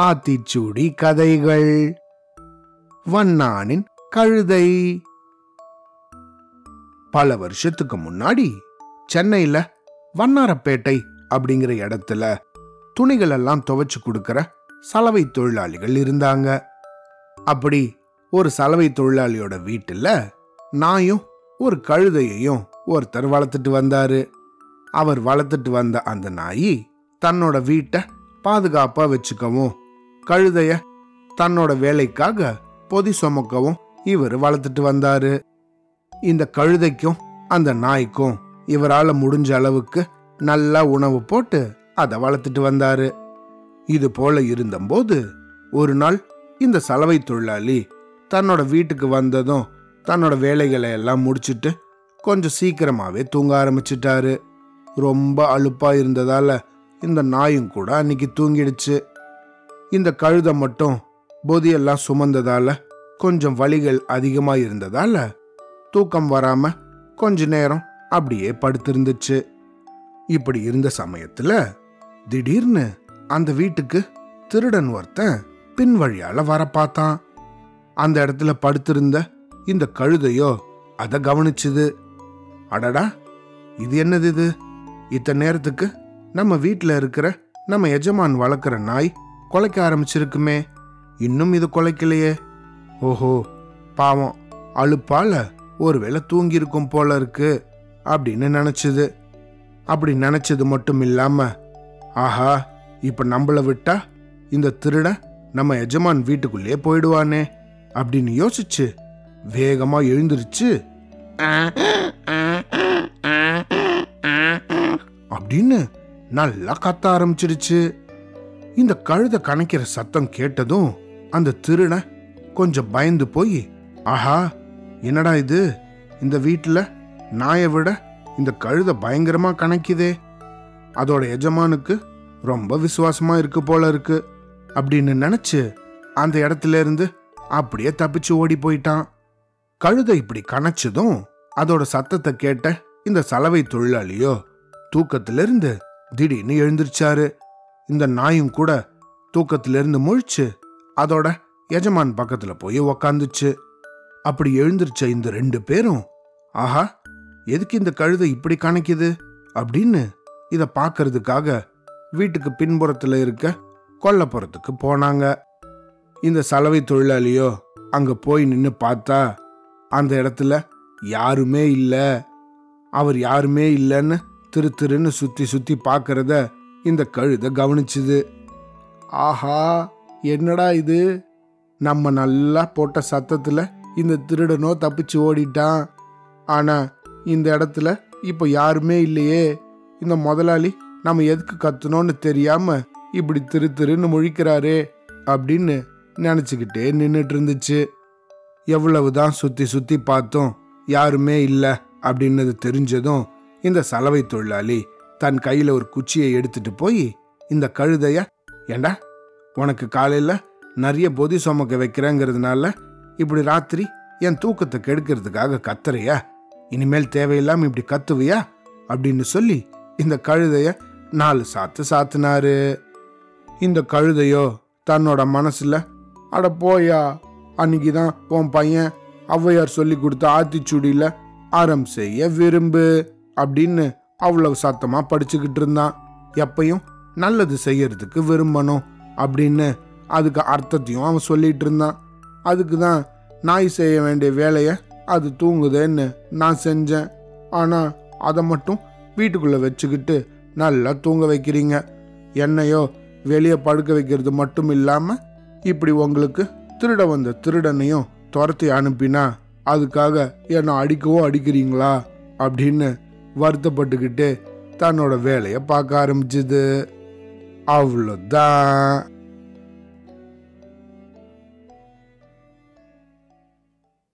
ஆத்திச்சூடி கதைகள். வண்ணானின் கழுதை. பல வருஷத்துக்கு முன்னாடி சென்னையில வண்ணாரப்பேட்டை அப்படிங்கிற இடத்துல துணிகள் எல்லாம் துவைச்சு கொடுக்கிற சலவை தொழிலாளிகள் இருந்தாங்க. அப்படி ஒரு சலவை தொழிலாளியோட வீட்டுல நாயும் ஒரு கழுதையையும் ஒருத்தர் வளர்த்துட்டு வந்தாரு. அவர் வளர்த்துட்டு வந்த அந்த நாய் தன்னோட வீட்டை பாதுகாப்பா வச்சுக்கவும் கழுதைய தன்னோட வேலைக்காக பொதி சுமக்கவும் இவர் வளர்த்துட்டு வந்தாரு. இந்த கழுதைக்கும் அந்த நாய்க்கும் இவரால் முடிஞ்ச அளவுக்கு நல்லா உணவு போட்டு அதை வளர்த்துட்டு வந்தாரு. இது போல இருந்தபோது ஒரு நாள் இந்த சலவை தொழிலாளி தன்னோட வீட்டுக்கு வந்ததும் தன்னோட வேலைகளை எல்லாம் முடிச்சுட்டு கொஞ்சம் சீக்கிரமாவே தூங்க ஆரம்பிச்சிட்டாரு. ரொம்ப அலுப்பா இருந்ததால இந்த நாயும் கூட அன்னைக்கு தூங்கிடுச்சு. இந்த கழுதை மட்டும் பொதியெல்லாம் சுமந்ததால கொஞ்சம் வலிகள் அதிகமாக இருந்ததால தூக்கம் வராம கொஞ்ச நேரம் அப்படியே படுத்திருந்துச்சு. இப்படி இருந்த சமயத்துல திடீர்னு அந்த வீட்டுக்கு திருடன் ஒருத்தன் பின் வழியால வர பார்த்தான். அந்த இடத்துல படுத்திருந்த இந்த கழுதையோ அதை கவனிச்சுது. அடடா இது என்னது இது? இத்தனை நேரத்துக்கு நம்ம வீட்டில் இருக்கிற நம்ம எஜமான் வளர்க்குற நாய் குலைக்க ஆரம்பிச்சிருக்குமே. இன்னும் இது குலைக்கலையே. ஓஹோ பாவம். அழுப்பால ஒருவேளை தூங்கியிருக்கும் போல இருக்கு அப்படின்னு நினச்சிது. அப்படி நினச்சது மட்டும் இல்லாமல் ஆஹா இப்போ நம்மள விட்டா இந்த திருட நம்ம எஜமான் வீட்டுக்குள்ளே போயிடுவானே அப்படின்னு யோசிச்சு வேகமாக எழுந்திருச்சு. அப்படின்னு நல்லா கத்த ஆரம்பிச்சிருச்சு. இந்த கழுதை கணக்கிற சத்தம் கேட்டதும் அந்த திருடன் கொஞ்சம் பயந்து போய் ஆஹா என்னடா இது? இந்த வீட்டில் நாயை விட இந்த கழுதை பயங்கரமா கணக்குதே. அதோட எஜமானுக்கு ரொம்ப விசுவாசமா இருக்கு போல இருக்கு அப்படின்னு நினைச்சு அந்த இடத்துல இருந்து அப்படியே தப்பிச்சு ஓடி போயிட்டான். கழுதை இப்படி கணச்சதும் அதோட சத்தத்தை கேட்ட இந்த சலவை தொழிலாளியோ தூக்கத்திலிருந்து திடீர்னு எழுந்திருச்சாரு. இந்த நாயும் கூட தூக்கத்திலிருந்து முழிச்சு அதோட எஜமான் பக்கத்துல போய் உக்காந்துச்சு. அப்படி எழுந்திருச்ச இந்த ரெண்டு பேரும் ஆஹா எதுக்கு இந்த கழுதை இப்படி கணக்குது? அப்படின்னு இதை பார்க்கறதுக்காக வீட்டுக்கு பின்புறத்துல இருக்க கொல்லப்புறத்துக்கு போனாங்க. இந்த சலவை தொழிலாளியோ அங்க போய் நின்னு பார்த்தா அந்த இடத்துல யாருமே இல்லை. அவர் யாருமே இல்லைன்னு திரு திருன்னு சுத்தி சுத்தி பார்க்கறத இந்த கழுதை கவனிச்சுது. ஆஹா என்னடா இது? நம்ம நல்லா போட்ட சத்தத்துல இந்த திருடனோ தப்பிச்சு ஓடிட்டான். ஆனா இந்த இடத்துல இப்போ யாருமே இல்லையே. இந்த முதலாளி நம்ம எதுக்கு கத்தணும்னு தெரியாம இப்படி திரு திருன்னு முழிக்கிறாரே அப்படின்னு நினச்சிக்கிட்டே நின்றுட்டு இருந்துச்சு எவ்வளவுதான் சுத்தி சுத்தி பார்த்தோம் யாருமே இல்லை அப்படின்னது தெரிஞ்சதும் இந்த சலவை தொழிலாளி தன் கையில் ஒரு குச்சியை எடுத்துட்டு போய் இந்த கழுதைய ஏண்டா உனக்கு காலையில் நிறைய பொதி சுமக்க வைக்கிறேங்கிறதுனால இப்படி ராத்திரி என் தூக்கத்தை கெடுக்கிறதுக்காக கத்துறியா? இனிமேல் தேவையில்லாம இப்படி கத்துவியா? அப்படின்னு சொல்லி இந்த கழுதைய நாலு சாத்து சாத்துனாரு. இந்த கழுதையோ தன்னோட மனசுல அட போயா அன்னைக்கு தான் உன் பையன் ஔவையார் சொல்லி கொடுத்த ஆத்திச்சூடியில அறம் செய்ய விரும்பு. அப்படின்னு அவ்வளவு சத்தமா படிச்சுக்கிட்டு இருந்தான். எப்பையும் நல்லது செய்யறதுக்கு விரும்பணும் அப்படின்னு அதுக்கு அர்த்தத்தையும் அவன் சொல்லிட்டு இருந்தான். அதுக்கு தான் நாய் செய்ய வேண்டிய வேலையை அது தூங்குதேன்னு நான் செஞ்சேன். ஆனால் அதை மட்டும் வீட்டுக்குள்ள வச்சுக்கிட்டு நல்லா தூங்க வைக்கிறீங்க. என்னையோ வெளியே படுக்க வைக்கிறது மட்டும் இல்லாமல் இப்படி உங்களுக்கு திருட வந்த திருடனையும் துரத்தி அனுப்பினா அதுக்காக என்னை அடிக்கவோ அடிக்கிறீங்களா அப்படின்னு வருத்தப்பட்டுக்கிட்டு தன்னோட வேலையை பார்க்க ஆரம்பிச்சுது. அவ்வளோதான்.